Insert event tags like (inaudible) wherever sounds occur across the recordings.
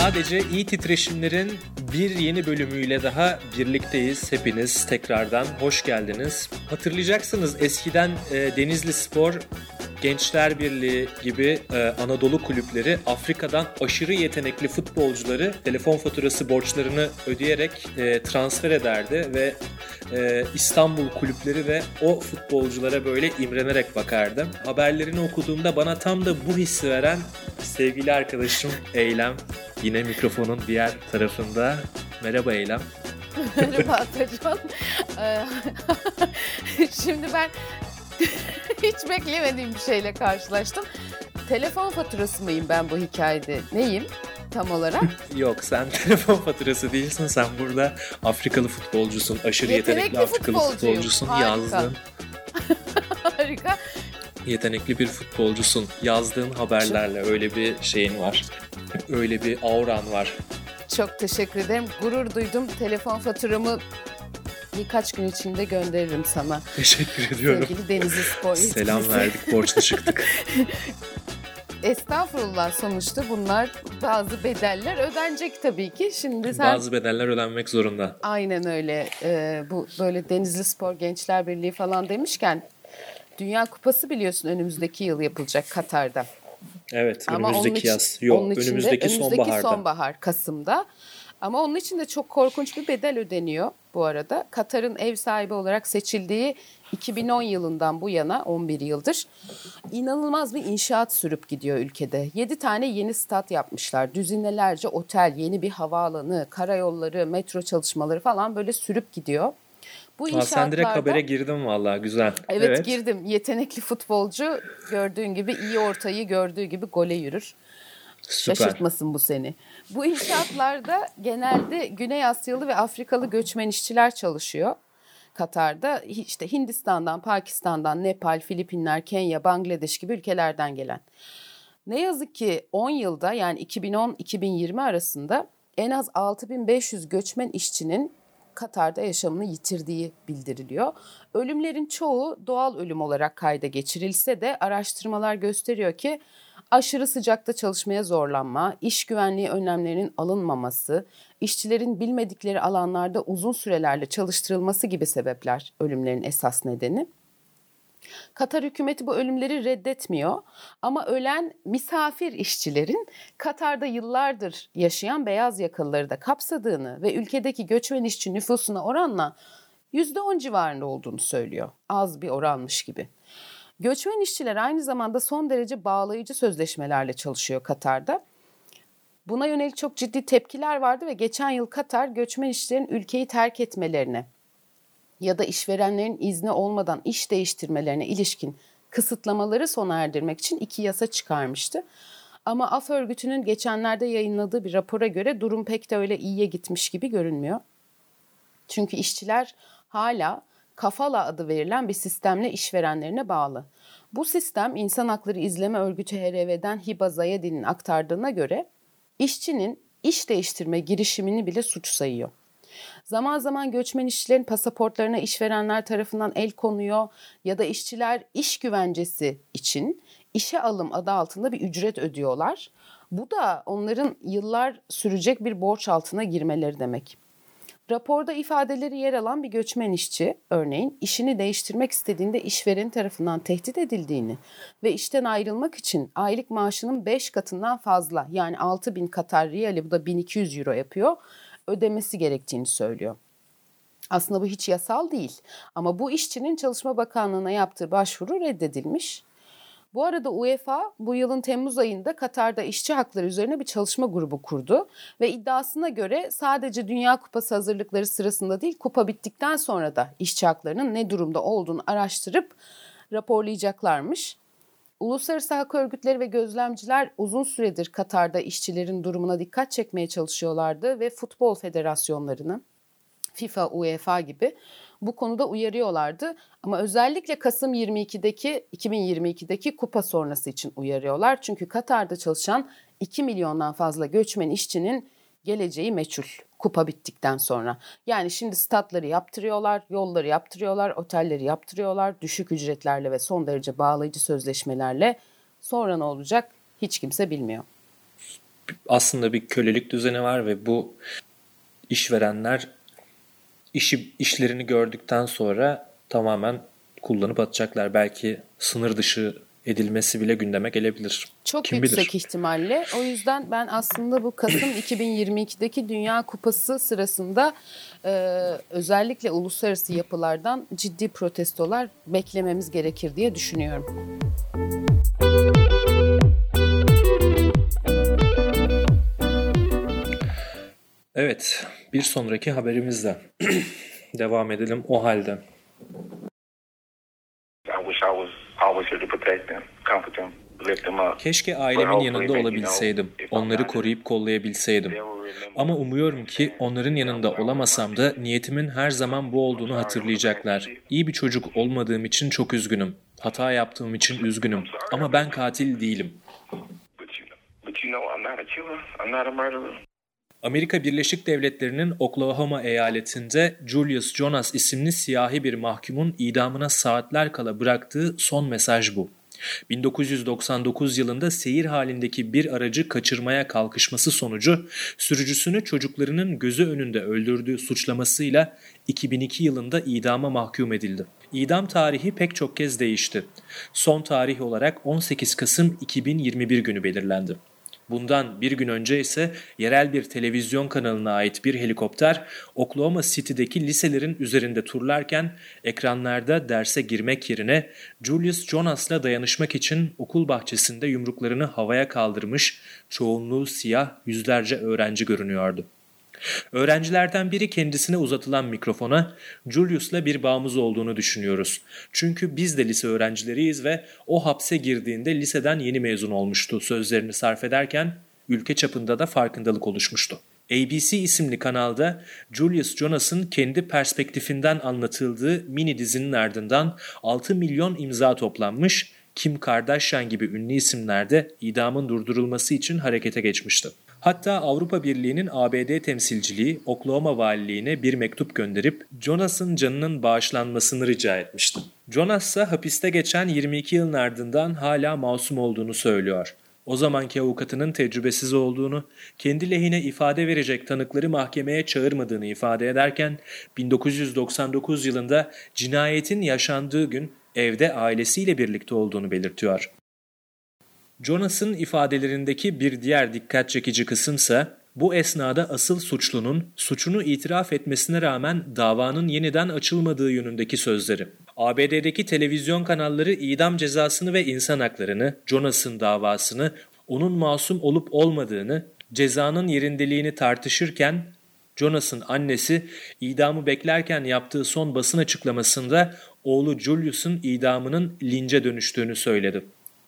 Sadece iyi titreşimlerin bir yeni bölümüyle daha birlikteyiz. Hepiniz tekrardan hoş geldiniz. Hatırlayacaksınız eskiden e, Denizli Spor Gençler Birliği gibi e, Anadolu kulüpleri Afrika'dan aşırı yetenekli futbolcuları telefon faturası borçlarını ödeyerek e, transfer ederdi ve e, İstanbul kulüpleri ve o futbolculara böyle imrenerek bakardım. Haberlerini okuduğumda bana tam da bu hissi veren sevgili arkadaşım Eylem yine mikrofonun diğer tarafında. Merhaba Eylem. (laughs) Merhaba Atacan. Ee, (laughs) Şimdi ben (laughs) hiç beklemediğim bir şeyle karşılaştım. Telefon faturası mıyım ben bu hikayede? Neyim tam olarak? (laughs) Yok sen telefon faturası değilsin. Sen burada Afrikalı futbolcusun. Aşırı yetenekli, Yetenekli Afrikalı futbolcusun. Harika. Yazdığın (laughs) Harika. yetenekli bir futbolcusun. Yazdığın haberlerle öyle bir şeyin var. Öyle bir auran var. Çok teşekkür ederim. Gurur duydum. Telefon faturamı birkaç gün içinde gönderirim sana. Teşekkür ediyorum. Sevgili Denizli Spor Selam verdik, borçlu çıktık. (laughs) Estağfurullah sonuçta bunlar bazı bedeller ödenecek tabii ki. Şimdi sen Bazı bedeller ödenmek zorunda. Aynen öyle. Ee, bu böyle Denizli Spor Gençler Birliği falan demişken Dünya Kupası biliyorsun önümüzdeki yıl yapılacak Katar'da. Evet, Ama onun önümüzdeki için- yaz. Yok, onun önümüzdeki, önümüzdeki sonbaharda. sonbahar Kasım'da. Ama onun için de çok korkunç bir bedel ödeniyor bu arada. Katar'ın ev sahibi olarak seçildiği 2010 yılından bu yana 11 yıldır inanılmaz bir inşaat sürüp gidiyor ülkede. 7 tane yeni stat yapmışlar. Düzinelerce otel, yeni bir havaalanı, karayolları, metro çalışmaları falan böyle sürüp gidiyor. Bu Aa, sen direkt inşaatlarda- habere girdin vallahi güzel. Evet, girdim. Yetenekli futbolcu gördüğün gibi iyi ortayı gördüğü gibi gole yürür. Süper. Şaşırtmasın bu seni. Bu inşaatlarda genelde Güney Asyalı ve Afrikalı göçmen işçiler çalışıyor. Katar'da işte Hindistan'dan, Pakistan'dan, Nepal, Filipinler, Kenya, Bangladeş gibi ülkelerden gelen. Ne yazık ki 10 yılda yani 2010-2020 arasında en az 6500 göçmen işçinin Katar'da yaşamını yitirdiği bildiriliyor. Ölümlerin çoğu doğal ölüm olarak kayda geçirilse de araştırmalar gösteriyor ki aşırı sıcakta çalışmaya zorlanma, iş güvenliği önlemlerinin alınmaması, işçilerin bilmedikleri alanlarda uzun sürelerle çalıştırılması gibi sebepler ölümlerin esas nedeni. Katar hükümeti bu ölümleri reddetmiyor ama ölen misafir işçilerin Katar'da yıllardır yaşayan beyaz yakalıları da kapsadığını ve ülkedeki göçmen işçi nüfusuna oranla %10 civarında olduğunu söylüyor. Az bir oranmış gibi. Göçmen işçiler aynı zamanda son derece bağlayıcı sözleşmelerle çalışıyor Katar'da. Buna yönelik çok ciddi tepkiler vardı ve geçen yıl Katar göçmen işçilerin ülkeyi terk etmelerine ya da işverenlerin izni olmadan iş değiştirmelerine ilişkin kısıtlamaları sona erdirmek için iki yasa çıkarmıştı. Ama AF örgütünün geçenlerde yayınladığı bir rapora göre durum pek de öyle iyiye gitmiş gibi görünmüyor. Çünkü işçiler hala kafala adı verilen bir sistemle işverenlerine bağlı. Bu sistem İnsan Hakları İzleme Örgütü HRV'den Hiba Zayedin'in aktardığına göre işçinin iş değiştirme girişimini bile suç sayıyor. Zaman zaman göçmen işçilerin pasaportlarına işverenler tarafından el konuyor ya da işçiler iş güvencesi için işe alım adı altında bir ücret ödüyorlar. Bu da onların yıllar sürecek bir borç altına girmeleri demek. Raporda ifadeleri yer alan bir göçmen işçi örneğin işini değiştirmek istediğinde işveren tarafından tehdit edildiğini ve işten ayrılmak için aylık maaşının 5 katından fazla yani 6 bin Katar riyali bu da 1200 euro yapıyor ödemesi gerektiğini söylüyor. Aslında bu hiç yasal değil ama bu işçinin Çalışma Bakanlığı'na yaptığı başvuru reddedilmiş. Bu arada UEFA bu yılın Temmuz ayında Katar'da işçi hakları üzerine bir çalışma grubu kurdu ve iddiasına göre sadece Dünya Kupası hazırlıkları sırasında değil kupa bittikten sonra da işçi haklarının ne durumda olduğunu araştırıp raporlayacaklarmış. Uluslararası hak örgütleri ve gözlemciler uzun süredir Katar'da işçilerin durumuna dikkat çekmeye çalışıyorlardı ve futbol federasyonlarını FIFA, UEFA gibi bu konuda uyarıyorlardı. Ama özellikle Kasım 22'deki 2022'deki kupa sonrası için uyarıyorlar. Çünkü Katar'da çalışan 2 milyondan fazla göçmen işçinin geleceği meçhul kupa bittikten sonra. Yani şimdi statları yaptırıyorlar, yolları yaptırıyorlar, otelleri yaptırıyorlar düşük ücretlerle ve son derece bağlayıcı sözleşmelerle. Sonra ne olacak hiç kimse bilmiyor. aslında bir kölelik düzeni var ve bu işverenler işi işlerini gördükten sonra tamamen kullanıp atacaklar. Belki sınır dışı edilmesi bile gündeme gelebilir. Çok Kim yüksek bilir? ihtimalle. O yüzden ben aslında bu Kasım (clears throat) 2022'deki Dünya Kupası sırasında e, özellikle uluslararası yapılardan ciddi protestolar beklememiz gerekir diye düşünüyorum. Evet, bir sonraki haberimizle (clears throat) devam edelim o halde. Keşke ailemin yanında olabilseydim, onları koruyup kollayabilseydim. Ama umuyorum ki onların yanında olamasam da niyetimin her zaman bu olduğunu hatırlayacaklar. İyi bir çocuk olmadığım için çok üzgünüm. Hata yaptığım için üzgünüm. Ama ben katil değilim. Amerika Birleşik Devletleri'nin Oklahoma eyaletinde Julius Jonas isimli siyahi bir mahkumun idamına saatler kala bıraktığı son mesaj bu. 1999 yılında seyir halindeki bir aracı kaçırmaya kalkışması sonucu sürücüsünü çocuklarının gözü önünde öldürdüğü suçlamasıyla 2002 yılında idama mahkum edildi. İdam tarihi pek çok kez değişti. Son tarih olarak 18 Kasım 2021 günü belirlendi. Bundan bir gün önce ise yerel bir televizyon kanalına ait bir helikopter Oklahoma City'deki liselerin üzerinde turlarken ekranlarda derse girmek yerine Julius Jonas'la dayanışmak için okul bahçesinde yumruklarını havaya kaldırmış çoğunluğu siyah yüzlerce öğrenci görünüyordu. Öğrencilerden biri kendisine uzatılan mikrofona Julius'la bir bağımız olduğunu düşünüyoruz. Çünkü biz de lise öğrencileriyiz ve o hapse girdiğinde liseden yeni mezun olmuştu sözlerini sarf ederken ülke çapında da farkındalık oluşmuştu. ABC isimli kanalda Julius Jonas'ın kendi perspektifinden anlatıldığı mini dizinin ardından 6 milyon imza toplanmış, Kim Kardashian gibi ünlü isimler de idamın durdurulması için harekete geçmişti. Hatta Avrupa Birliği'nin ABD temsilciliği Oklahoma Valiliğine bir mektup gönderip Jonas'ın canının bağışlanmasını rica etmişti. Jonas ise hapiste geçen 22 yılın ardından hala masum olduğunu söylüyor. O zamanki avukatının tecrübesiz olduğunu, kendi lehine ifade verecek tanıkları mahkemeye çağırmadığını ifade ederken 1999 yılında cinayetin yaşandığı gün evde ailesiyle birlikte olduğunu belirtiyor. Jonas'ın ifadelerindeki bir diğer dikkat çekici kısımsa bu esnada asıl suçlunun suçunu itiraf etmesine rağmen davanın yeniden açılmadığı yönündeki sözleri. ABD'deki televizyon kanalları idam cezasını ve insan haklarını, Jonas'ın davasını, onun masum olup olmadığını, cezanın yerindeliğini tartışırken Jonas'ın annesi idamı beklerken yaptığı son basın açıklamasında oğlu Julius'un idamının lince dönüştüğünü söyledi.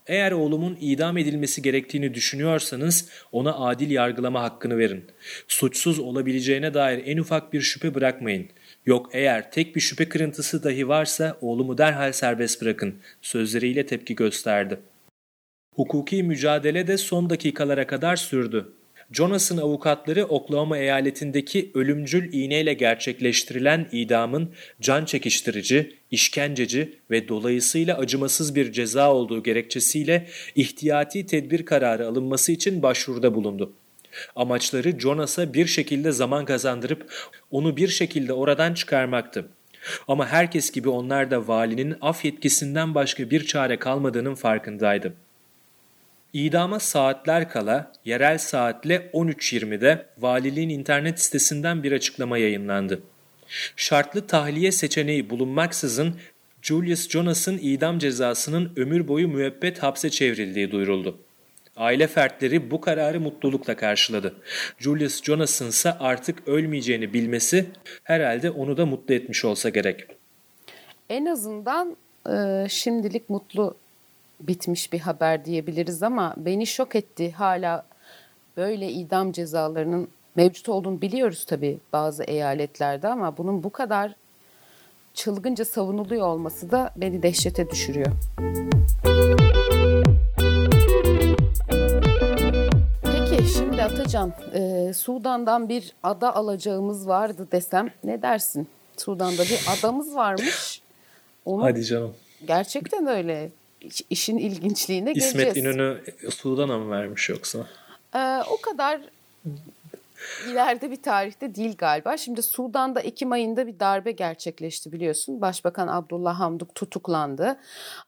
Eğer oğlumun idam edilmesi gerektiğini düşünüyorsanız ona adil yargılama hakkını verin. Suçsuz olabileceğine dair en ufak bir şüphe bırakmayın. Yok eğer tek bir şüphe kırıntısı dahi varsa oğlumu derhal serbest bırakın sözleriyle tepki gösterdi. Hukuki mücadele de son dakikalara kadar sürdü. Jonas'ın avukatları Oklahoma eyaletindeki ölümcül iğneyle gerçekleştirilen idamın can çekiştirici, işkenceci ve dolayısıyla acımasız bir ceza olduğu gerekçesiyle ihtiyati tedbir kararı alınması için başvuruda bulundu. Amaçları Jonas'a bir şekilde zaman kazandırıp onu bir şekilde oradan çıkarmaktı. Ama herkes gibi onlar da valinin af yetkisinden başka bir çare kalmadığının farkındaydı. İdama saatler kala yerel saatle 13.20'de valiliğin internet sitesinden bir açıklama yayınlandı. Şartlı tahliye seçeneği bulunmaksızın Julius Jonas'ın idam cezasının ömür boyu müebbet hapse çevrildiği duyuruldu. Aile fertleri bu kararı mutlulukla karşıladı. Julius Jonas'ın ise artık ölmeyeceğini bilmesi herhalde onu da mutlu etmiş olsa gerek. En azından e, şimdilik mutlu bitmiş bir haber diyebiliriz ama beni şok etti. Hala böyle idam cezalarının mevcut olduğunu biliyoruz tabii bazı eyaletlerde ama bunun bu kadar çılgınca savunuluyor olması da beni dehşete düşürüyor. Peki şimdi Atacan, e, Sudan'dan bir ada alacağımız vardı desem ne dersin? Sudan'da bir adamız varmış. Onu Hadi canım. Gerçekten öyle işin ilginçliğine İsmet geleceğiz. İsmet İnönü Sudan'a mı vermiş yoksa? Ee, o kadar ileride bir tarihte değil galiba. Şimdi Sudan'da Ekim ayında bir darbe gerçekleşti biliyorsun. Başbakan Abdullah Hamduk tutuklandı.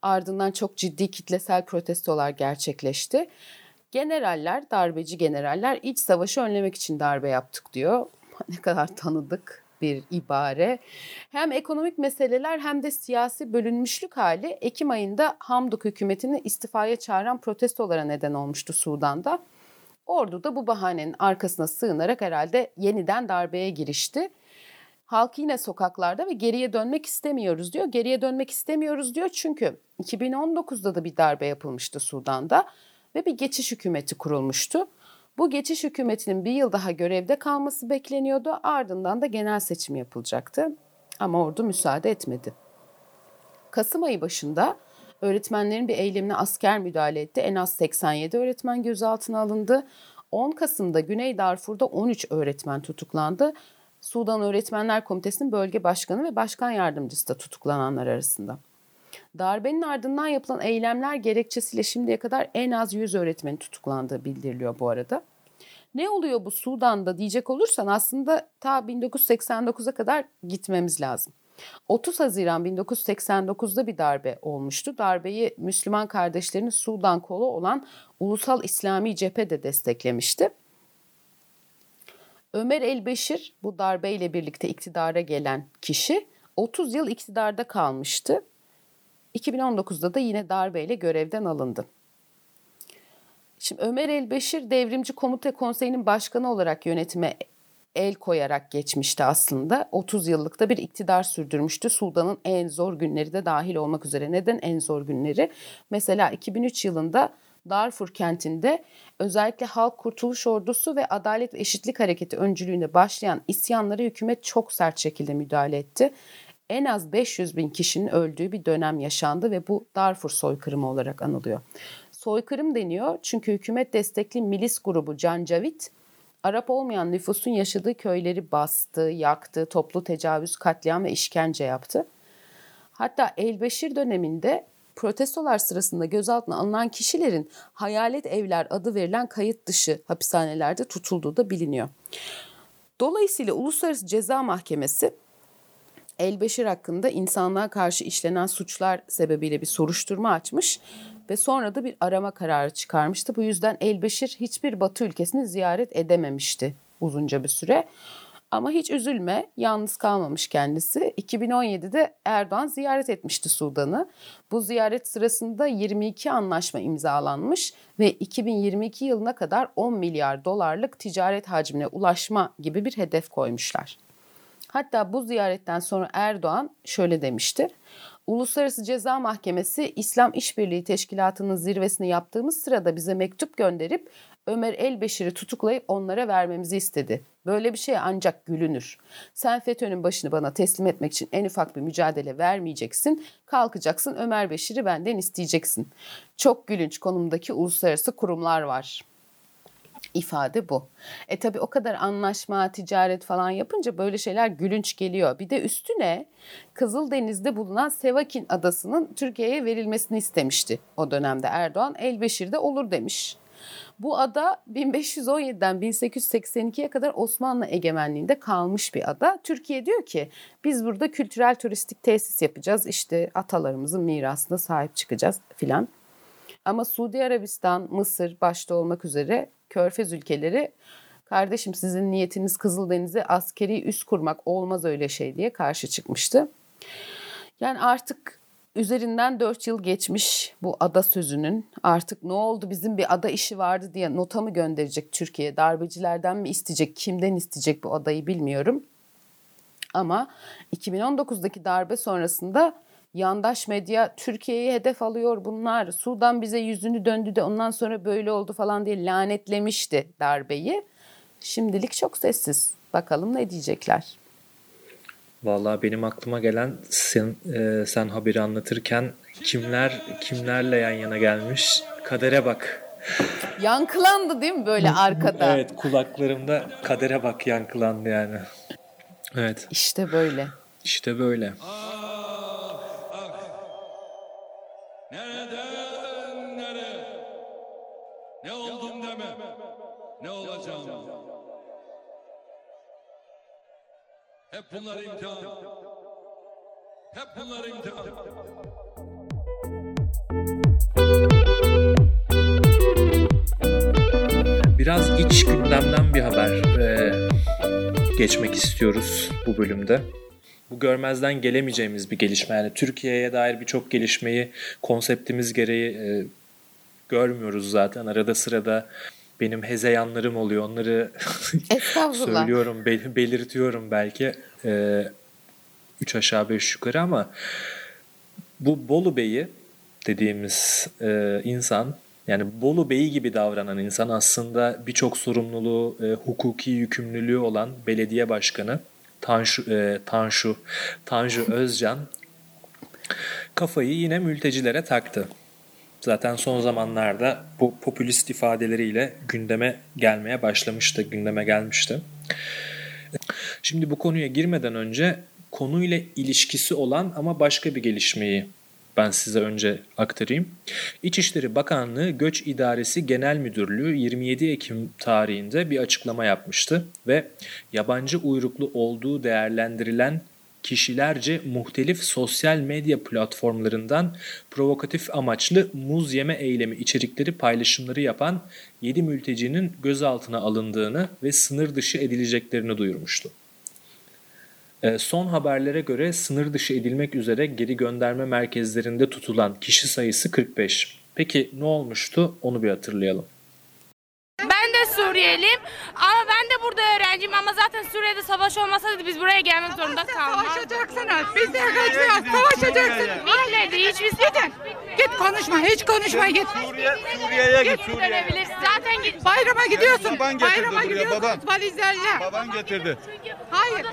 Ardından çok ciddi kitlesel protestolar gerçekleşti. Generaller, darbeci generaller iç savaşı önlemek için darbe yaptık diyor. (laughs) Ne kadar tanıdık bir ibare. Hem ekonomik meseleler hem de siyasi bölünmüşlük hali Ekim ayında Hamduk hükümetini istifaya çağıran protestolara neden olmuştu Sudan'da. Ordu da bu bahanenin arkasına sığınarak herhalde yeniden darbeye girişti. Halk yine sokaklarda ve geriye dönmek istemiyoruz diyor. Geriye dönmek istemiyoruz diyor çünkü 2019'da da bir darbe yapılmıştı Sudan'da ve bir geçiş hükümeti kurulmuştu. Bu geçiş hükümetinin bir yıl daha görevde kalması bekleniyordu. Ardından da genel seçim yapılacaktı. Ama ordu müsaade etmedi. Kasım ayı başında öğretmenlerin bir eylemine asker müdahale etti. En az 87 öğretmen gözaltına alındı. 10 Kasım'da Güney Darfur'da 13 öğretmen tutuklandı. Sudan Öğretmenler Komitesi'nin bölge başkanı ve başkan yardımcısı da tutuklananlar arasında. Darbenin ardından yapılan eylemler gerekçesiyle şimdiye kadar en az 100 öğretmenin tutuklandığı bildiriliyor bu arada. Ne oluyor bu Sudan'da diyecek olursan aslında ta 1989'a kadar gitmemiz lazım. 30 Haziran 1989'da bir darbe olmuştu. Darbeyi Müslüman kardeşlerinin Sudan kolu olan Ulusal İslami Cephe de desteklemişti. Ömer el-Beşir bu darbeyle birlikte iktidara gelen kişi 30 yıl iktidarda kalmıştı. 2019'da da yine darbeyle görevden alındı. Şimdi Ömer el-Beşir devrimci komuta konseyinin başkanı olarak yönetime el koyarak geçmişti aslında. 30 yıllıkta bir iktidar sürdürmüştü. Sudan'ın en zor günleri de dahil olmak üzere. Neden en zor günleri? Mesela 2003 yılında Darfur kentinde özellikle Halk Kurtuluş Ordusu ve Adalet ve Eşitlik Hareketi öncülüğünde başlayan isyanlara hükümet çok sert şekilde müdahale etti. En az 500 bin kişinin öldüğü bir dönem yaşandı ve bu Darfur soykırımı olarak anılıyor. Soykırım deniyor çünkü hükümet destekli milis grubu Cancavit Arap olmayan nüfusun yaşadığı köyleri bastı, yaktı, toplu tecavüz, katliam ve işkence yaptı. Hatta Elbeşir döneminde protestolar sırasında gözaltına alınan kişilerin hayalet evler adı verilen kayıt dışı hapishanelerde tutulduğu da biliniyor. Dolayısıyla Uluslararası Ceza Mahkemesi Elbeşir hakkında insanlığa karşı işlenen suçlar sebebiyle bir soruşturma açmış ve sonra da bir arama kararı çıkarmıştı. Bu yüzden Elbeşir hiçbir Batı ülkesini ziyaret edememişti uzunca bir süre. Ama hiç üzülme, yalnız kalmamış kendisi. 2017'de Erdoğan ziyaret etmişti Sudan'ı. Bu ziyaret sırasında 22 anlaşma imzalanmış ve 2022 yılına kadar 10 milyar dolarlık ticaret hacmine ulaşma gibi bir hedef koymuşlar. Hatta bu ziyaretten sonra Erdoğan şöyle demiştir. Uluslararası Ceza Mahkemesi İslam İşbirliği Teşkilatı'nın zirvesini yaptığımız sırada bize mektup gönderip Ömer Elbeşir'i tutuklayıp onlara vermemizi istedi. Böyle bir şey ancak gülünür. Sen FETÖ'nün başını bana teslim etmek için en ufak bir mücadele vermeyeceksin. Kalkacaksın Ömer Beşir'i benden isteyeceksin. Çok gülünç konumdaki uluslararası kurumlar var ifade bu. E tabi o kadar anlaşma, ticaret falan yapınca böyle şeyler gülünç geliyor. Bir de üstüne Kızıldeniz'de bulunan Sevakin adasının Türkiye'ye verilmesini istemişti o dönemde Erdoğan. Elbeşir'de olur demiş. Bu ada 1517'den 1882'ye kadar Osmanlı egemenliğinde kalmış bir ada. Türkiye diyor ki biz burada kültürel turistik tesis yapacağız. İşte atalarımızın mirasına sahip çıkacağız filan. Ama Suudi Arabistan, Mısır başta olmak üzere Körfez ülkeleri kardeşim sizin niyetiniz Kızıldeniz'e askeri üs kurmak olmaz öyle şey diye karşı çıkmıştı. Yani artık üzerinden 4 yıl geçmiş bu ada sözünün artık ne oldu bizim bir ada işi vardı diye nota mı gönderecek Türkiye darbecilerden mi isteyecek kimden isteyecek bu adayı bilmiyorum. Ama 2019'daki darbe sonrasında yandaş medya Türkiye'yi hedef alıyor bunlar. Sudan bize yüzünü döndü de ondan sonra böyle oldu falan diye lanetlemişti darbeyi. Şimdilik çok sessiz. Bakalım ne diyecekler. Vallahi benim aklıma gelen sen, e, sen haberi anlatırken kimler kimlerle yan yana gelmiş kadere bak. Yankılandı değil mi böyle arkada? evet kulaklarımda kadere bak yankılandı yani. Evet. İşte böyle. İşte böyle. Ne olacağım? Hep bunlar imtihan. Hep bunlar imtihan. Biraz iç gündemden bir haber e, geçmek istiyoruz bu bölümde. Bu görmezden gelemeyeceğimiz bir gelişme. Yani Türkiye'ye dair birçok gelişmeyi konseptimiz gereği e, görmüyoruz zaten. Arada sırada benim hezeyanlarım oluyor. Onları (laughs) söylüyorum, bel- belirtiyorum belki. E, üç aşağı beş yukarı ama bu Bolu Bey'i dediğimiz e, insan yani Bolu Bey'i gibi davranan insan aslında birçok sorumluluğu, e, hukuki yükümlülüğü olan belediye başkanı Tanju, e, Tanju, Tanju Özcan kafayı yine mültecilere taktı. Zaten son zamanlarda bu popülist ifadeleriyle gündeme gelmeye başlamıştı, gündeme gelmişti. Şimdi bu konuya girmeden önce konuyla ilişkisi olan ama başka bir gelişmeyi ben size önce aktarayım. İçişleri Bakanlığı Göç İdaresi Genel Müdürlüğü 27 Ekim tarihinde bir açıklama yapmıştı ve yabancı uyruklu olduğu değerlendirilen kişilerce muhtelif sosyal medya platformlarından provokatif amaçlı muz yeme eylemi içerikleri paylaşımları yapan 7 mültecinin gözaltına alındığını ve sınır dışı edileceklerini duyurmuştu. Ee, son haberlere göre sınır dışı edilmek üzere geri gönderme merkezlerinde tutulan kişi sayısı 45. Peki ne olmuştu onu bir hatırlayalım. Ben de Suriyeliyim ama ben de burada öğrenciyim ama zaten Suriye'de savaş olmasaydı biz buraya gelmek zorunda kalmazdık. Savaşacaksınız. Biz de kaçmıyoruz. Savaşacaksınız. Bitmedi hiçbir Gidin. Git konuşma. Hiç konuşma git. Suriye, Suriye'ye git Suriye. Dönebilirsin. Zaten git. Bayrama gidiyorsun. Baban getirdi Bayrama buraya, gidiyorsunuz baban. valizlerle. Baban getirdi. Hayır. Burada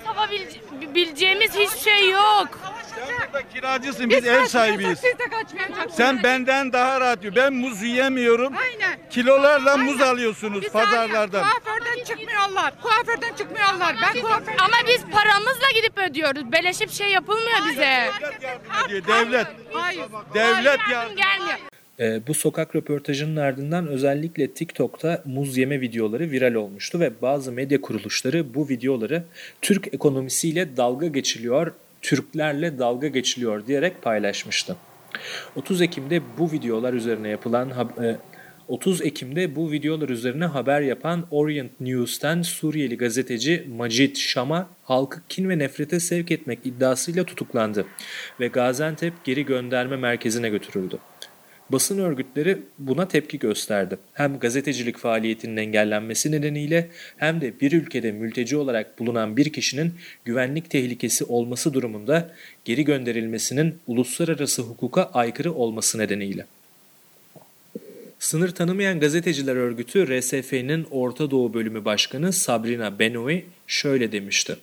yapabileceğimiz hiçbir şey yok. Sen burada kiracısın, biz ev sahibiyiz. Siz de kaçmayacaksınız. Sen benden daha rahat yiyor. Ben muz yiyemiyorum. Aynen. Kilolarla muz alıyorsunuz Bir saniye, pazarlardan. Kuaförden çıkmıyorlar. Kuaförden çıkmıyorlar. Ben kuaför... Ama biz paramızla gidip ödüyoruz. Beleşe bir şey yapılmıyor bize. Devlet yardım ediyor, devlet. Hayır. Devlet Yardım gelmiyor. Ee, bu sokak röportajının ardından özellikle TikTok'ta muz yeme videoları viral olmuştu ve bazı medya kuruluşları bu videoları Türk ekonomisiyle dalga geçiliyor, Türklerle dalga geçiliyor diyerek paylaşmıştı. 30 Ekim'de bu videolar üzerine yapılan e, 30 Ekim'de bu videolar üzerine haber yapan Orient News'ten Suriyeli gazeteci Macit Şam'a halkı kin ve nefrete sevk etmek iddiasıyla tutuklandı ve Gaziantep geri gönderme merkezine götürüldü. Basın örgütleri buna tepki gösterdi. Hem gazetecilik faaliyetinin engellenmesi nedeniyle hem de bir ülkede mülteci olarak bulunan bir kişinin güvenlik tehlikesi olması durumunda geri gönderilmesinin uluslararası hukuka aykırı olması nedeniyle. Sınır tanımayan gazeteciler örgütü RSF'nin Orta Doğu bölümü başkanı Sabrina Benoui şöyle demişti.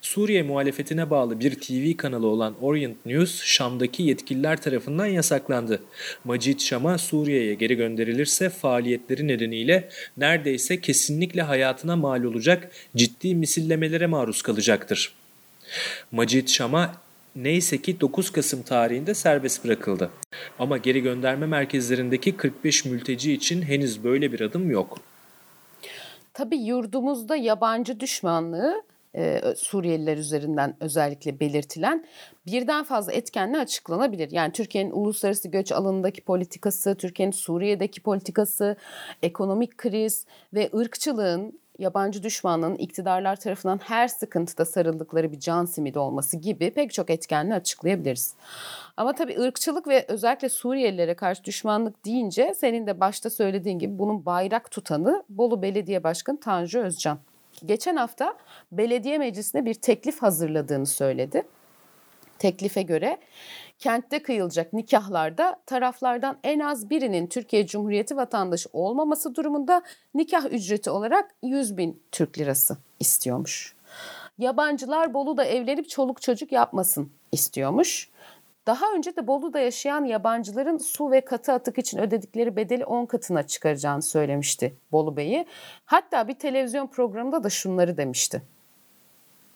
Suriye muhalefetine bağlı bir TV kanalı olan Orient News, Şam'daki yetkililer tarafından yasaklandı. Macit Şam'a Suriye'ye geri gönderilirse faaliyetleri nedeniyle neredeyse kesinlikle hayatına mal olacak ciddi misillemelere maruz kalacaktır. Macit Şam'a neyse ki 9 Kasım tarihinde serbest bırakıldı. Ama geri gönderme merkezlerindeki 45 mülteci için henüz böyle bir adım yok. Tabii yurdumuzda yabancı düşmanlığı e, Suriyeliler üzerinden özellikle belirtilen birden fazla etkenle açıklanabilir. Yani Türkiye'nin uluslararası göç alanındaki politikası, Türkiye'nin Suriye'deki politikası, ekonomik kriz ve ırkçılığın yabancı düşmanlığın iktidarlar tarafından her sıkıntıda sarıldıkları bir can simidi olması gibi pek çok etkenle açıklayabiliriz. Ama tabii ırkçılık ve özellikle Suriyelilere karşı düşmanlık deyince senin de başta söylediğin gibi bunun bayrak tutanı Bolu Belediye Başkanı Tanju Özcan. Geçen hafta belediye meclisine bir teklif hazırladığını söyledi. Teklife göre kentte kıyılacak nikahlarda taraflardan en az birinin Türkiye Cumhuriyeti vatandaşı olmaması durumunda nikah ücreti olarak 100 bin Türk lirası istiyormuş. Yabancılar Bolu'da evlenip çoluk çocuk yapmasın istiyormuş. Daha önce de Bolu'da yaşayan yabancıların su ve katı atık için ödedikleri bedeli 10 katına çıkaracağını söylemişti Bolu Bey'i. Hatta bir televizyon programında da şunları demişti.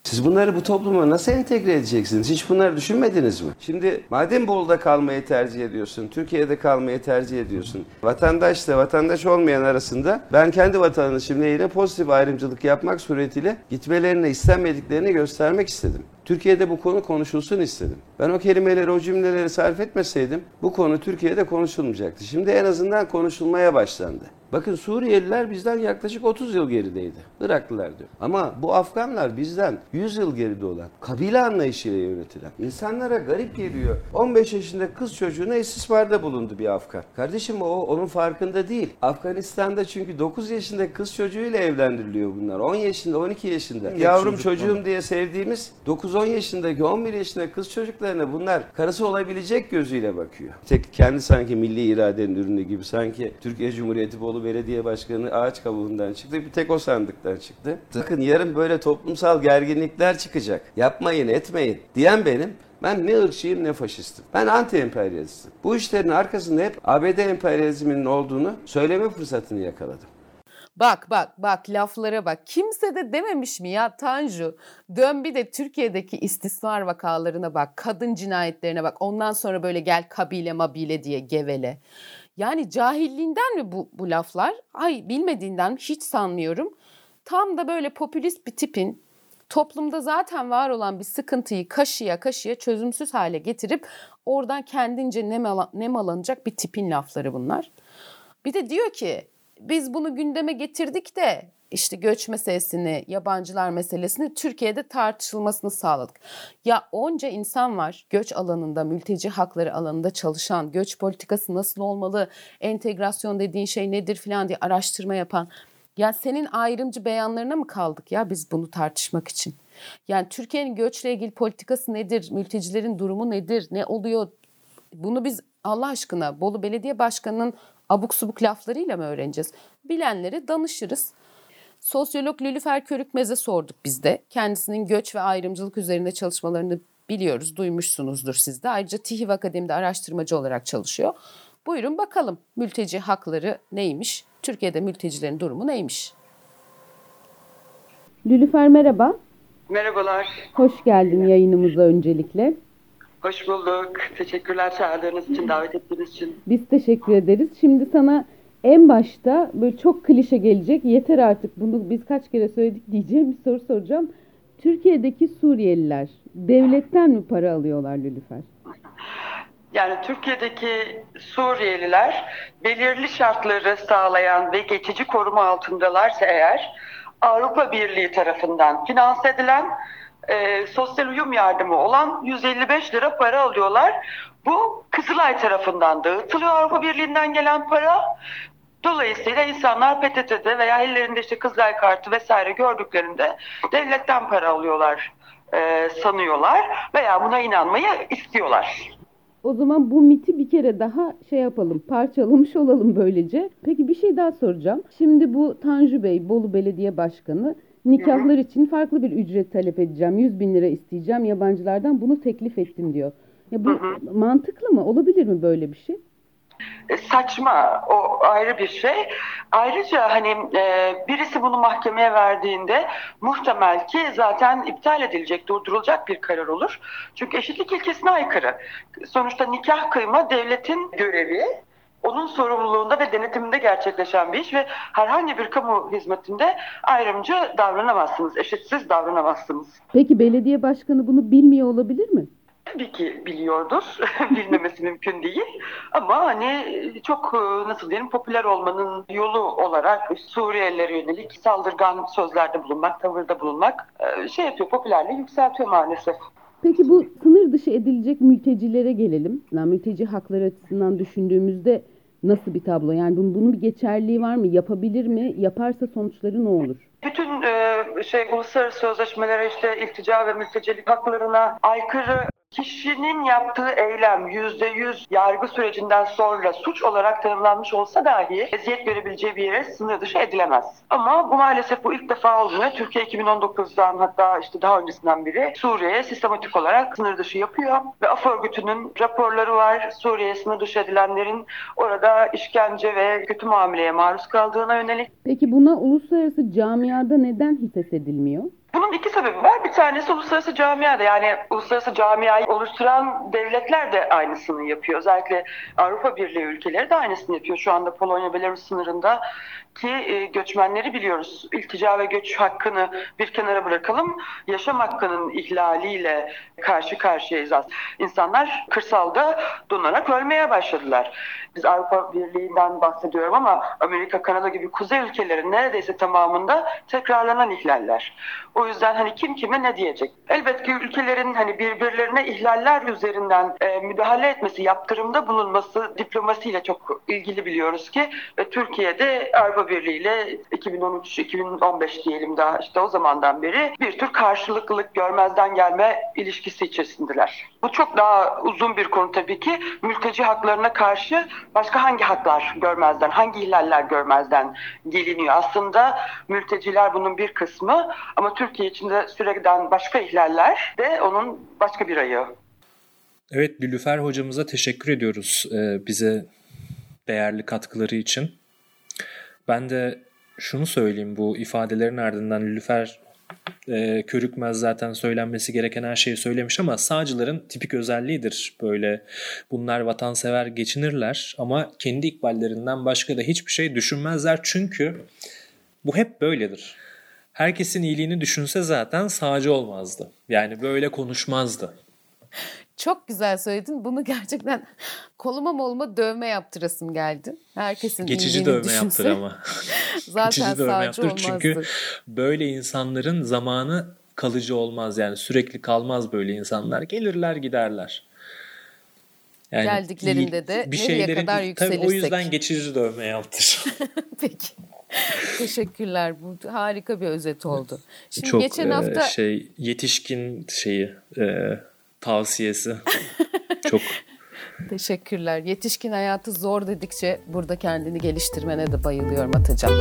Siz bunları bu topluma nasıl entegre edeceksiniz? Hiç bunları düşünmediniz mi? Şimdi madem Bolu'da kalmayı tercih ediyorsun, Türkiye'de kalmayı tercih ediyorsun. Vatandaşla vatandaş olmayan arasında ben kendi vatandaşım lehine pozitif ayrımcılık yapmak suretiyle gitmelerini istenmediklerini göstermek istedim. Türkiye'de bu konu konuşulsun istedim. Ben o kelimeleri, o cümleleri sarf etmeseydim bu konu Türkiye'de konuşulmayacaktı. Şimdi en azından konuşulmaya başlandı. Bakın Suriyeliler bizden yaklaşık 30 yıl gerideydi. Iraklılar diyor. Ama bu Afganlar bizden 100 yıl geride olan, kabile anlayışıyla yönetilen, insanlara garip geliyor. 15 yaşında kız çocuğuna istismarda bulundu bir Afgan. Kardeşim o onun farkında değil. Afganistan'da çünkü 9 yaşında kız çocuğuyla evlendiriliyor bunlar. 10 yaşında, 12 yaşında. Yavrum çocuğum diye sevdiğimiz 9-10 yaşındaki, 11 yaşındaki kız çocuklarına bunlar karısı olabilecek gözüyle bakıyor. Tek kendi sanki milli iradenin ürünü gibi sanki Türkiye Cumhuriyeti Bolu Belediye Başkanı ağaç kabuğundan çıktı. Bir tek o sandıktan çıktı. Bakın yarın böyle toplumsal gerginlikler çıkacak. Yapmayın etmeyin diyen benim. Ben ne ırkçıyım ne faşistim. Ben anti emperyalistim. Bu işlerin arkasında hep ABD emperyalizminin olduğunu söyleme fırsatını yakaladım. Bak bak bak laflara bak. Kimse de dememiş mi ya Tanju? Dön bir de Türkiye'deki istismar vakalarına bak. Kadın cinayetlerine bak. Ondan sonra böyle gel kabile mabile diye gevele. Yani cahilliğinden mi bu, bu laflar? Ay bilmediğinden hiç sanmıyorum. Tam da böyle popülist bir tipin toplumda zaten var olan bir sıkıntıyı kaşıya kaşıya çözümsüz hale getirip oradan kendince nem, nemalanacak bir tipin lafları bunlar. Bir de diyor ki biz bunu gündeme getirdik de işte göç meselesini, yabancılar meselesini Türkiye'de tartışılmasını sağladık. Ya onca insan var göç alanında, mülteci hakları alanında çalışan, göç politikası nasıl olmalı, entegrasyon dediğin şey nedir filan diye araştırma yapan. Ya senin ayrımcı beyanlarına mı kaldık ya biz bunu tartışmak için? Yani Türkiye'nin göçle ilgili politikası nedir? Mültecilerin durumu nedir? Ne oluyor? Bunu biz Allah aşkına Bolu Belediye Başkanı'nın abuk subuk laflarıyla mı öğreneceğiz? Bilenlere danışırız. Sosyolog Lülüfer Körükmez'e sorduk biz de. Kendisinin göç ve ayrımcılık üzerinde çalışmalarını biliyoruz, duymuşsunuzdur siz de. Ayrıca TİHİV Akademi'de araştırmacı olarak çalışıyor. Buyurun bakalım mülteci hakları neymiş? Türkiye'de mültecilerin durumu neymiş? Lülüfer merhaba. Merhabalar. Hoş geldin yayınımıza öncelikle. Hoş bulduk. Teşekkürler çağırdığınız için, davet ettiğiniz için. Biz teşekkür ederiz. Şimdi sana en başta böyle çok klişe gelecek. Yeter artık bunu biz kaç kere söyledik diyeceğim bir soru soracağım. Türkiye'deki Suriyeliler devletten mi para alıyorlar Lülüfer? Yani Türkiye'deki Suriyeliler belirli şartları sağlayan ve geçici koruma altındalarsa eğer Avrupa Birliği tarafından finanse edilen e, sosyal uyum yardımı olan 155 lira para alıyorlar. Bu Kızılay tarafından dağıtılıyor Avrupa Birliği'nden gelen para. Dolayısıyla insanlar PTT'de veya ellerinde işte Kızılay kartı vesaire gördüklerinde devletten para alıyorlar e, sanıyorlar veya buna inanmayı istiyorlar. O zaman bu miti bir kere daha şey yapalım, parçalamış olalım böylece. Peki bir şey daha soracağım. Şimdi bu Tanju Bey, Bolu Belediye Başkanı nikahlar için farklı bir ücret talep edeceğim. 100 bin lira isteyeceğim yabancılardan bunu teklif ettim diyor. Ya bu hı hı. mantıklı mı? Olabilir mi böyle bir şey? E, saçma o ayrı bir şey. Ayrıca hani e, birisi bunu mahkemeye verdiğinde muhtemel ki zaten iptal edilecek, durdurulacak bir karar olur. Çünkü eşitlik ilkesine aykırı. Sonuçta nikah kıyma devletin görevi onun sorumluluğunda ve denetiminde gerçekleşen bir iş ve herhangi bir kamu hizmetinde ayrımcı davranamazsınız, eşitsiz davranamazsınız. Peki belediye başkanı bunu bilmiyor olabilir mi? Tabii ki biliyordur. (laughs) Bilmemesi mümkün değil. Ama hani çok nasıl diyelim popüler olmanın yolu olarak Suriyelilere yönelik saldırgan sözlerde bulunmak, tavırda bulunmak şey yapıyor, popülerliği yükseltiyor maalesef. Peki bu sınır dışı edilecek mültecilere gelelim. Yani mülteci hakları açısından düşündüğümüzde nasıl bir tablo? Yani bunun, bunun bir geçerliği var mı? Yapabilir mi? Yaparsa sonuçları ne olur? Bütün e, şey uluslararası sözleşmelere işte iltica ve mültecilik haklarına aykırı kişinin yaptığı eylem yüzde yüz yargı sürecinden sonra suç olarak tanımlanmış olsa dahi eziyet verebileceği bir yere sınır dışı edilemez. Ama bu maalesef bu ilk defa olmuyor. Türkiye 2019'dan hatta işte daha öncesinden beri Suriye'ye sistematik olarak sınır dışı yapıyor. Ve AF örgütünün raporları var. Suriye'ye sınır dışı edilenlerin orada işkence ve kötü muameleye maruz kaldığına yönelik. Peki buna uluslararası camiada neden hites edilmiyor? Bunun iki sebebi var. Bir tanesi uluslararası camiada yani uluslararası camiayı oluşturan devletler de aynısını yapıyor. Özellikle Avrupa Birliği ülkeleri de aynısını yapıyor. Şu anda Polonya Belarus sınırında ki e, göçmenleri biliyoruz. İltica ve göç hakkını bir kenara bırakalım. Yaşam hakkının ihlaliyle karşı karşıyayız. İnsanlar kırsalda donarak ölmeye başladılar. Biz Avrupa Birliği'nden bahsediyorum ama Amerika, Kanada gibi kuzey ülkelerin neredeyse tamamında tekrarlanan ihlaller. O yüzden hani kim kime ne diyecek? Elbette ülkelerin hani birbirlerine ihlaller üzerinden e, müdahale etmesi, yaptırımda bulunması diplomasiyle çok ilgili biliyoruz ki ve Türkiye'de Avrupa Birliği ile 2013-2015 diyelim daha işte o zamandan beri bir tür karşılıklılık görmezden gelme ilişkisi içerisindeler. Bu çok daha uzun bir konu tabii ki. Mülteci haklarına karşı başka hangi haklar görmezden, hangi ihlaller görmezden geliniyor? Aslında mülteciler bunun bir kısmı ama Türkiye içinde sürekli başka ihlaller de onun başka bir ayağı. Evet Lülüfer hocamıza teşekkür ediyoruz e, bize değerli katkıları için. Ben de şunu söyleyeyim bu ifadelerin ardından Lülüfer e, Körükmez zaten söylenmesi gereken her şeyi söylemiş ama sağcıların tipik özelliğidir. Böyle bunlar vatansever geçinirler ama kendi ikballerinden başka da hiçbir şey düşünmezler. Çünkü bu hep böyledir. Herkesin iyiliğini düşünse zaten sağcı olmazdı. Yani böyle konuşmazdı. Çok güzel söyledin. Bunu gerçekten (laughs) koluma moluma dövme yaptırasım geldi. Herkesin Geçici dövme düşünse. yaptır ama. (laughs) Zaten Geçici dövme yaptır olmazdı. çünkü böyle insanların zamanı kalıcı olmaz yani sürekli kalmaz böyle insanlar. Gelirler giderler. Yani Geldiklerinde de bir nereye şeyleri, kadar yükselirsek. Tabii o yüzden geçici dövme yaptır. (laughs) Peki. Teşekkürler. Bu harika bir özet oldu. Şimdi Çok geçen hafta şey yetişkin şeyi e, tavsiyesi. (laughs) Çok Teşekkürler. Yetişkin hayatı zor dedikçe burada kendini geliştirmene de bayılıyorum Atacan.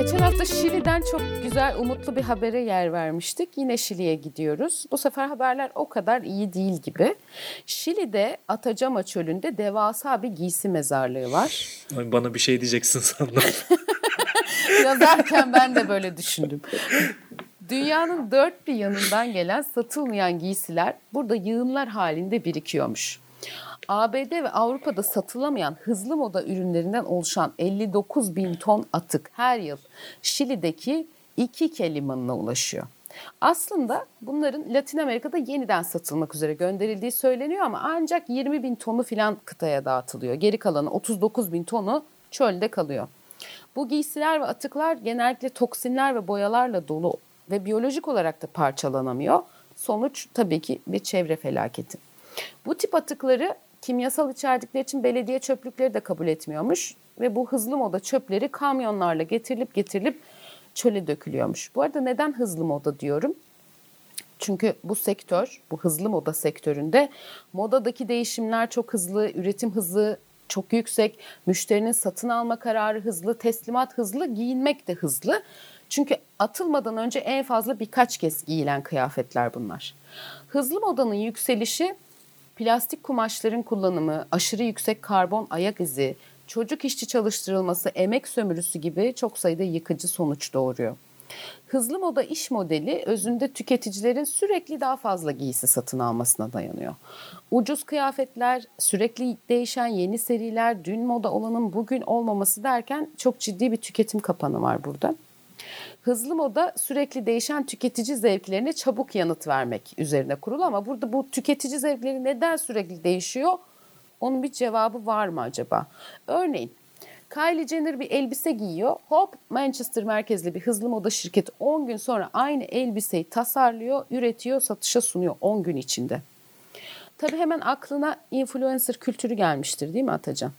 Geçen hafta Şili'den çok güzel, umutlu bir habere yer vermiştik. Yine Şili'ye gidiyoruz. Bu sefer haberler o kadar iyi değil gibi. Şili'de Atacama Çölü'nde devasa bir giysi mezarlığı var. Bana bir şey diyeceksin sandım. (laughs) Yazarken ben de böyle düşündüm. Dünyanın dört bir yanından gelen satılmayan giysiler burada yığınlar halinde birikiyormuş. ABD ve Avrupa'da satılamayan hızlı moda ürünlerinden oluşan 59 bin ton atık her yıl Şili'deki iki limanına ulaşıyor. Aslında bunların Latin Amerika'da yeniden satılmak üzere gönderildiği söyleniyor ama ancak 20 bin tonu filan kıtaya dağıtılıyor. Geri kalanı 39 bin tonu çölde kalıyor. Bu giysiler ve atıklar genellikle toksinler ve boyalarla dolu ve biyolojik olarak da parçalanamıyor. Sonuç tabii ki bir çevre felaketi. Bu tip atıkları kimyasal içerdikleri için belediye çöplükleri de kabul etmiyormuş ve bu hızlı moda çöpleri kamyonlarla getirilip getirilip çöle dökülüyormuş. Bu arada neden hızlı moda diyorum? Çünkü bu sektör, bu hızlı moda sektöründe modadaki değişimler çok hızlı, üretim hızı çok yüksek, müşterinin satın alma kararı hızlı, teslimat hızlı, giyinmek de hızlı. Çünkü atılmadan önce en fazla birkaç kez giyilen kıyafetler bunlar. Hızlı modanın yükselişi plastik kumaşların kullanımı, aşırı yüksek karbon ayak izi, çocuk işçi çalıştırılması, emek sömürüsü gibi çok sayıda yıkıcı sonuç doğuruyor. Hızlı moda iş modeli özünde tüketicilerin sürekli daha fazla giysi satın almasına dayanıyor. Ucuz kıyafetler, sürekli değişen yeni seriler, dün moda olanın bugün olmaması derken çok ciddi bir tüketim kapanı var burada. Hızlı moda sürekli değişen tüketici zevklerine çabuk yanıt vermek üzerine kurulu ama burada bu tüketici zevkleri neden sürekli değişiyor? Onun bir cevabı var mı acaba? Örneğin Kylie Jenner bir elbise giyiyor. Hop Manchester merkezli bir hızlı moda şirketi 10 gün sonra aynı elbiseyi tasarlıyor, üretiyor, satışa sunuyor 10 gün içinde. Tabii hemen aklına influencer kültürü gelmiştir değil mi Atacan?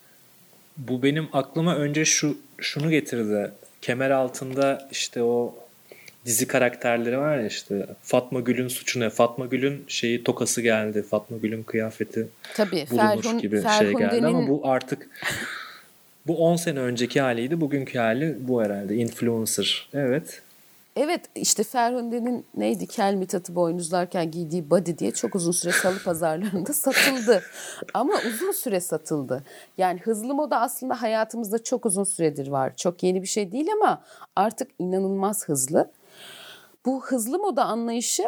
Bu benim aklıma önce şu şunu getirdi. Kemer altında işte o dizi karakterleri var ya işte Fatma Gül'ün suçu ne? Fatma Gül'ün şeyi tokası geldi. Fatma Gül'ün kıyafeti Tabii, bulunur Ferhun, gibi Ferhunde'nin... şey geldi ama bu artık bu 10 sene önceki haliydi. Bugünkü hali bu herhalde. Influencer. Evet. Evet işte Ferhunde'nin neydi kel mitatı boynuzlarken giydiği body diye çok uzun süre salı pazarlarında (laughs) satıldı. Ama uzun süre satıldı. Yani hızlı moda aslında hayatımızda çok uzun süredir var. Çok yeni bir şey değil ama artık inanılmaz hızlı. Bu hızlı moda anlayışı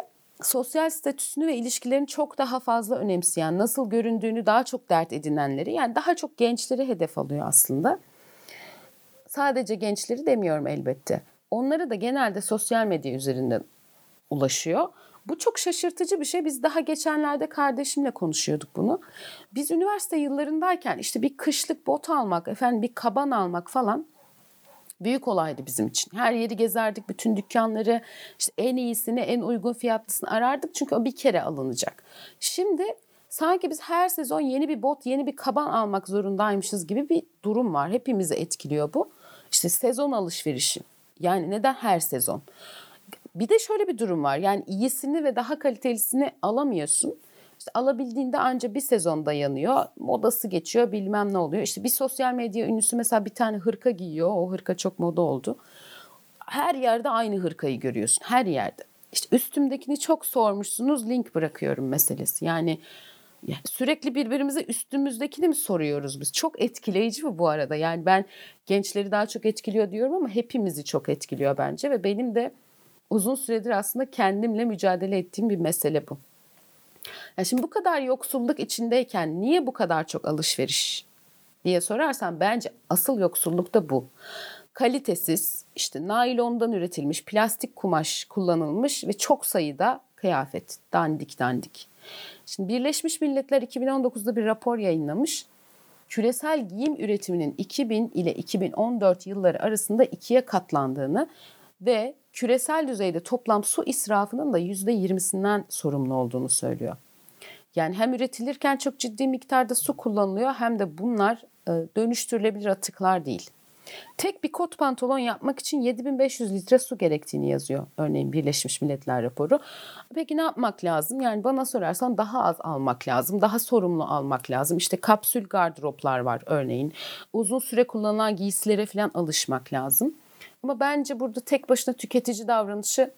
sosyal statüsünü ve ilişkilerini çok daha fazla önemseyen, nasıl göründüğünü daha çok dert edinenleri yani daha çok gençleri hedef alıyor aslında. Sadece gençleri demiyorum elbette. Onları da genelde sosyal medya üzerinden ulaşıyor. Bu çok şaşırtıcı bir şey. Biz daha geçenlerde kardeşimle konuşuyorduk bunu. Biz üniversite yıllarındayken işte bir kışlık bot almak, efendim bir kaban almak falan büyük olaydı bizim için. Her yeri gezerdik, bütün dükkanları, işte en iyisini, en uygun fiyatlısını arardık çünkü o bir kere alınacak. Şimdi sanki biz her sezon yeni bir bot, yeni bir kaban almak zorundaymışız gibi bir durum var. Hepimizi etkiliyor bu. İşte sezon alışverişi. Yani neden her sezon? Bir de şöyle bir durum var. Yani iyisini ve daha kalitelisini alamıyorsun. İşte alabildiğinde anca bir sezon dayanıyor. Modası geçiyor bilmem ne oluyor. İşte bir sosyal medya ünlüsü mesela bir tane hırka giyiyor. O hırka çok moda oldu. Her yerde aynı hırkayı görüyorsun. Her yerde. İşte üstümdekini çok sormuşsunuz link bırakıyorum meselesi. Yani sürekli birbirimize üstümüzdekini mi soruyoruz biz? Çok etkileyici mi bu arada? Yani ben gençleri daha çok etkiliyor diyorum ama hepimizi çok etkiliyor bence ve benim de uzun süredir aslında kendimle mücadele ettiğim bir mesele bu. Yani şimdi bu kadar yoksulluk içindeyken niye bu kadar çok alışveriş diye sorarsan bence asıl yoksulluk da bu. Kalitesiz, işte naylondan üretilmiş plastik kumaş kullanılmış ve çok sayıda kıyafet dandik dandik. Şimdi Birleşmiş Milletler 2019'da bir rapor yayınlamış. Küresel giyim üretiminin 2000 ile 2014 yılları arasında ikiye katlandığını ve küresel düzeyde toplam su israfının da %20'sinden sorumlu olduğunu söylüyor. Yani hem üretilirken çok ciddi miktarda su kullanılıyor hem de bunlar e, dönüştürülebilir atıklar değil. Tek bir kot pantolon yapmak için 7500 litre su gerektiğini yazıyor örneğin Birleşmiş Milletler raporu. Peki ne yapmak lazım? Yani bana sorarsan daha az almak lazım, daha sorumlu almak lazım. İşte kapsül gardıroplar var örneğin. Uzun süre kullanılan giysilere falan alışmak lazım. Ama bence burada tek başına tüketici davranışı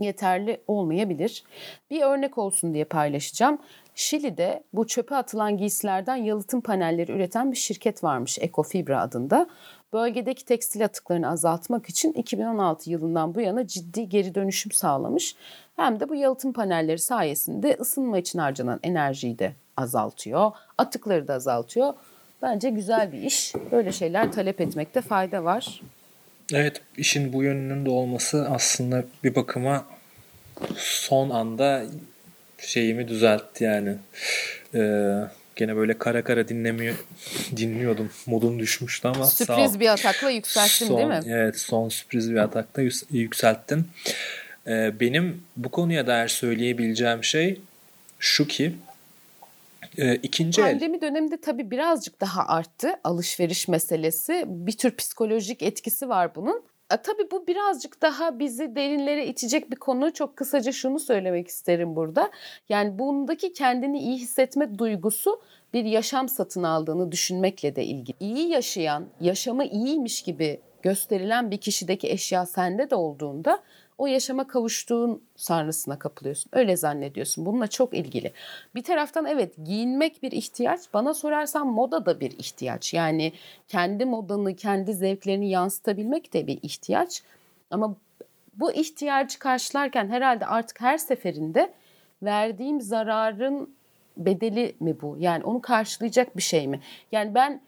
yeterli olmayabilir. Bir örnek olsun diye paylaşacağım. Şili'de bu çöpe atılan giysilerden yalıtım panelleri üreten bir şirket varmış Ecofibra adında. Bölgedeki tekstil atıklarını azaltmak için 2016 yılından bu yana ciddi geri dönüşüm sağlamış. Hem de bu yalıtım panelleri sayesinde ısınma için harcanan enerjiyi de azaltıyor, atıkları da azaltıyor. Bence güzel bir iş. Böyle şeyler talep etmekte fayda var. Evet işin bu yönünün de olması aslında bir bakıma son anda şeyimi düzeltti yani. Ee, gene böyle kara kara dinlemiyor dinliyordum. Modum düşmüştü ama sürpriz sağ bir atakla yükselttin son, değil mi? Evet son sürpriz bir atakla yükselttin. Ee, benim bu konuya dair söyleyebileceğim şey şu ki e, ikinci Pandemi el. döneminde tabii birazcık daha arttı alışveriş meselesi. Bir tür psikolojik etkisi var bunun. E, tabii bu birazcık daha bizi derinlere itecek bir konu. Çok kısaca şunu söylemek isterim burada. Yani bundaki kendini iyi hissetme duygusu bir yaşam satın aldığını düşünmekle de ilgili. İyi yaşayan, yaşamı iyiymiş gibi gösterilen bir kişideki eşya sende de olduğunda o yaşama kavuştuğun sarnısına kapılıyorsun. Öyle zannediyorsun. Bununla çok ilgili. Bir taraftan evet giyinmek bir ihtiyaç. Bana sorarsan moda da bir ihtiyaç. Yani kendi modanı, kendi zevklerini yansıtabilmek de bir ihtiyaç. Ama bu ihtiyacı karşılarken herhalde artık her seferinde verdiğim zararın bedeli mi bu? Yani onu karşılayacak bir şey mi? Yani ben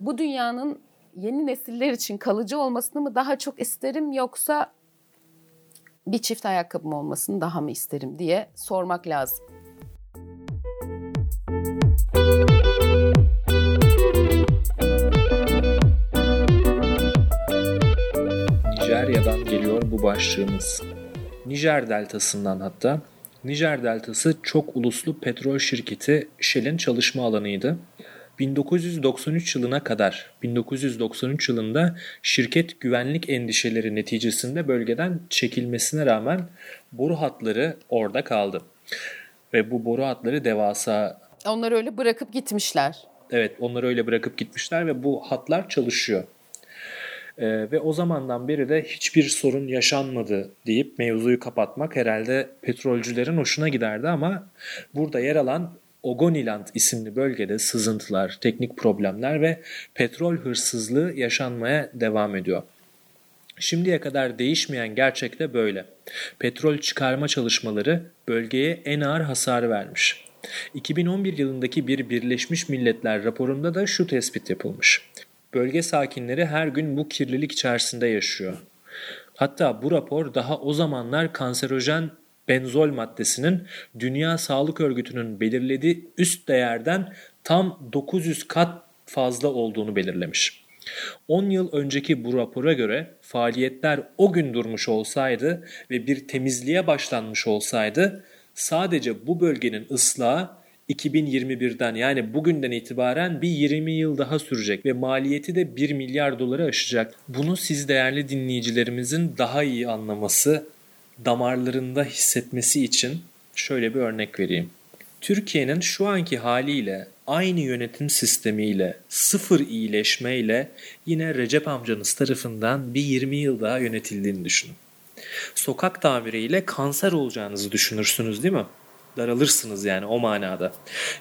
bu dünyanın yeni nesiller için kalıcı olmasını mı daha çok isterim yoksa bir çift ayakkabım olmasını daha mı isterim diye sormak lazım. Nijerya'dan geliyor bu başlığımız. Nijer deltasından hatta. Nijer deltası çok uluslu petrol şirketi Shell'in çalışma alanıydı 1993 yılına kadar 1993 yılında şirket güvenlik endişeleri neticesinde bölgeden çekilmesine rağmen boru hatları orada kaldı. Ve bu boru hatları devasa. Onları öyle bırakıp gitmişler. Evet onları öyle bırakıp gitmişler ve bu hatlar çalışıyor. E, ve o zamandan beri de hiçbir sorun yaşanmadı deyip mevzuyu kapatmak herhalde petrolcülerin hoşuna giderdi ama burada yer alan Ogoniland isimli bölgede sızıntılar, teknik problemler ve petrol hırsızlığı yaşanmaya devam ediyor. Şimdiye kadar değişmeyen gerçek de böyle. Petrol çıkarma çalışmaları bölgeye en ağır hasar vermiş. 2011 yılındaki bir Birleşmiş Milletler raporunda da şu tespit yapılmış. Bölge sakinleri her gün bu kirlilik içerisinde yaşıyor. Hatta bu rapor daha o zamanlar kanserojen benzol maddesinin Dünya Sağlık Örgütü'nün belirlediği üst değerden tam 900 kat fazla olduğunu belirlemiş. 10 yıl önceki bu rapora göre faaliyetler o gün durmuş olsaydı ve bir temizliğe başlanmış olsaydı sadece bu bölgenin ıslahı 2021'den yani bugünden itibaren bir 20 yıl daha sürecek ve maliyeti de 1 milyar doları aşacak. Bunu siz değerli dinleyicilerimizin daha iyi anlaması, damarlarında hissetmesi için şöyle bir örnek vereyim. Türkiye'nin şu anki haliyle aynı yönetim sistemiyle sıfır iyileşmeyle yine Recep amcanız tarafından bir 20 yıl daha yönetildiğini düşünün. Sokak tamiriyle kanser olacağınızı düşünürsünüz değil mi? Daralırsınız yani o manada.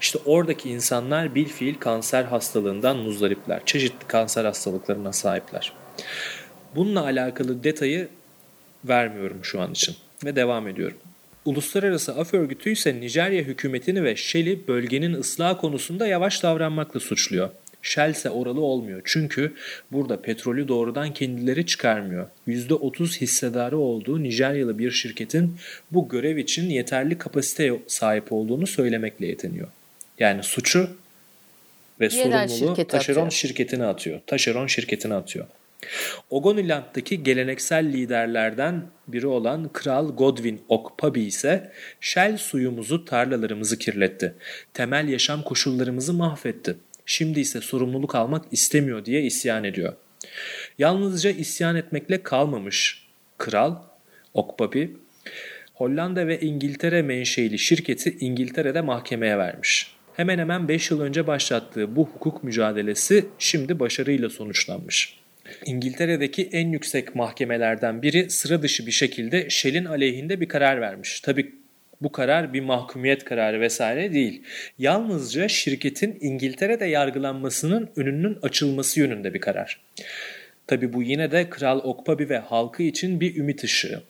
İşte oradaki insanlar bilfiil kanser hastalığından muzdaripler. Çeşitli kanser hastalıklarına sahipler. Bununla alakalı detayı vermiyorum şu an için ve devam ediyorum. Uluslararası Af Örgütü ise Nijerya hükümetini ve Shell'i bölgenin ıslah konusunda yavaş davranmakla suçluyor. Shell ise oralı olmuyor çünkü burada petrolü doğrudan kendileri çıkarmıyor. %30 hissedarı olduğu Nijeryalı bir şirketin bu görev için yeterli kapasiteye sahip olduğunu söylemekle yetiniyor. Yani suçu ve Yerel sorumluluğu şirkete taşeron atıyor. şirketine atıyor. Taşeron şirketine atıyor. Ogoniland'daki geleneksel liderlerden biri olan Kral Godwin Okpabi ise Shell suyumuzu, tarlalarımızı kirletti. Temel yaşam koşullarımızı mahvetti. Şimdi ise sorumluluk almak istemiyor diye isyan ediyor. Yalnızca isyan etmekle kalmamış Kral Okpabi, Hollanda ve İngiltere menşeili şirketi İngiltere'de mahkemeye vermiş. Hemen hemen 5 yıl önce başlattığı bu hukuk mücadelesi şimdi başarıyla sonuçlanmış. İngiltere'deki en yüksek mahkemelerden biri sıra dışı bir şekilde Shell'in aleyhinde bir karar vermiş. Tabii bu karar bir mahkumiyet kararı vesaire değil. Yalnızca şirketin İngiltere'de yargılanmasının önünün açılması yönünde bir karar. Tabi bu yine de Kral Okpabi ve halkı için bir ümit ışığı.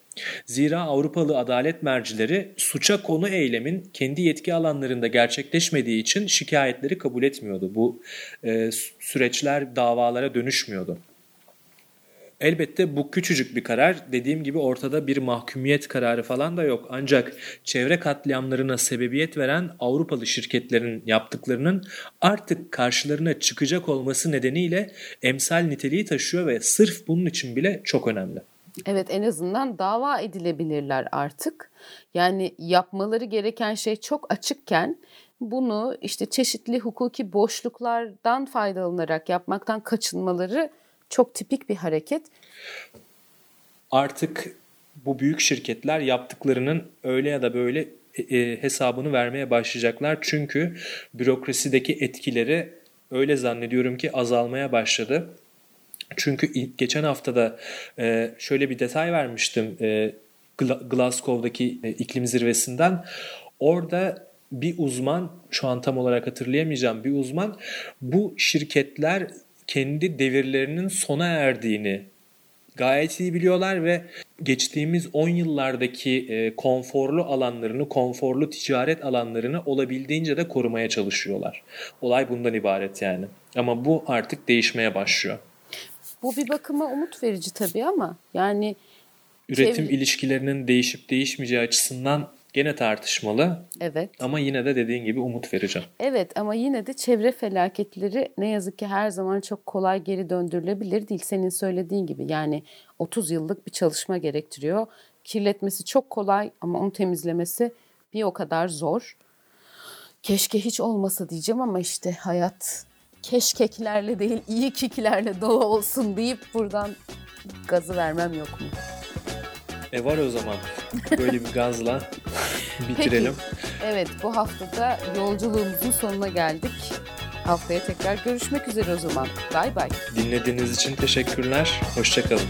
Zira Avrupalı adalet mercileri suça konu eylemin kendi yetki alanlarında gerçekleşmediği için şikayetleri kabul etmiyordu. Bu e, süreçler davalara dönüşmüyordu. Elbette bu küçücük bir karar. Dediğim gibi ortada bir mahkumiyet kararı falan da yok. Ancak çevre katliamlarına sebebiyet veren Avrupalı şirketlerin yaptıklarının artık karşılarına çıkacak olması nedeniyle emsal niteliği taşıyor ve sırf bunun için bile çok önemli. Evet en azından dava edilebilirler artık. Yani yapmaları gereken şey çok açıkken bunu işte çeşitli hukuki boşluklardan faydalanarak yapmaktan kaçınmaları çok tipik bir hareket. Artık bu büyük şirketler yaptıklarının öyle ya da böyle e, e, hesabını vermeye başlayacaklar. Çünkü bürokrasideki etkileri öyle zannediyorum ki azalmaya başladı. Çünkü ilk- geçen haftada e, şöyle bir detay vermiştim e, Gla- Glasgow'daki e, iklim zirvesinden. Orada bir uzman, şu an tam olarak hatırlayamayacağım bir uzman, bu şirketler kendi devirlerinin sona erdiğini gayet iyi biliyorlar ve geçtiğimiz 10 yıllardaki e, konforlu alanlarını, konforlu ticaret alanlarını olabildiğince de korumaya çalışıyorlar. Olay bundan ibaret yani. Ama bu artık değişmeye başlıyor. Bu bir bakıma umut verici tabii ama yani Üretim Çevre- ilişkilerinin değişip değişmeyeceği açısından gene tartışmalı evet. ama yine de dediğin gibi umut verici. Evet ama yine de çevre felaketleri ne yazık ki her zaman çok kolay geri döndürülebilir değil. Senin söylediğin gibi yani 30 yıllık bir çalışma gerektiriyor. Kirletmesi çok kolay ama onu temizlemesi bir o kadar zor. Keşke hiç olmasa diyeceğim ama işte hayat keşkeklerle değil iyi kiklerle dolu olsun deyip buradan gazı vermem yok mu? E var o zaman. Böyle bir gazla (laughs) bitirelim. Evet bu haftada yolculuğumuzun sonuna geldik. Haftaya tekrar görüşmek üzere o zaman. Bay bay. Dinlediğiniz için teşekkürler. Hoşçakalın.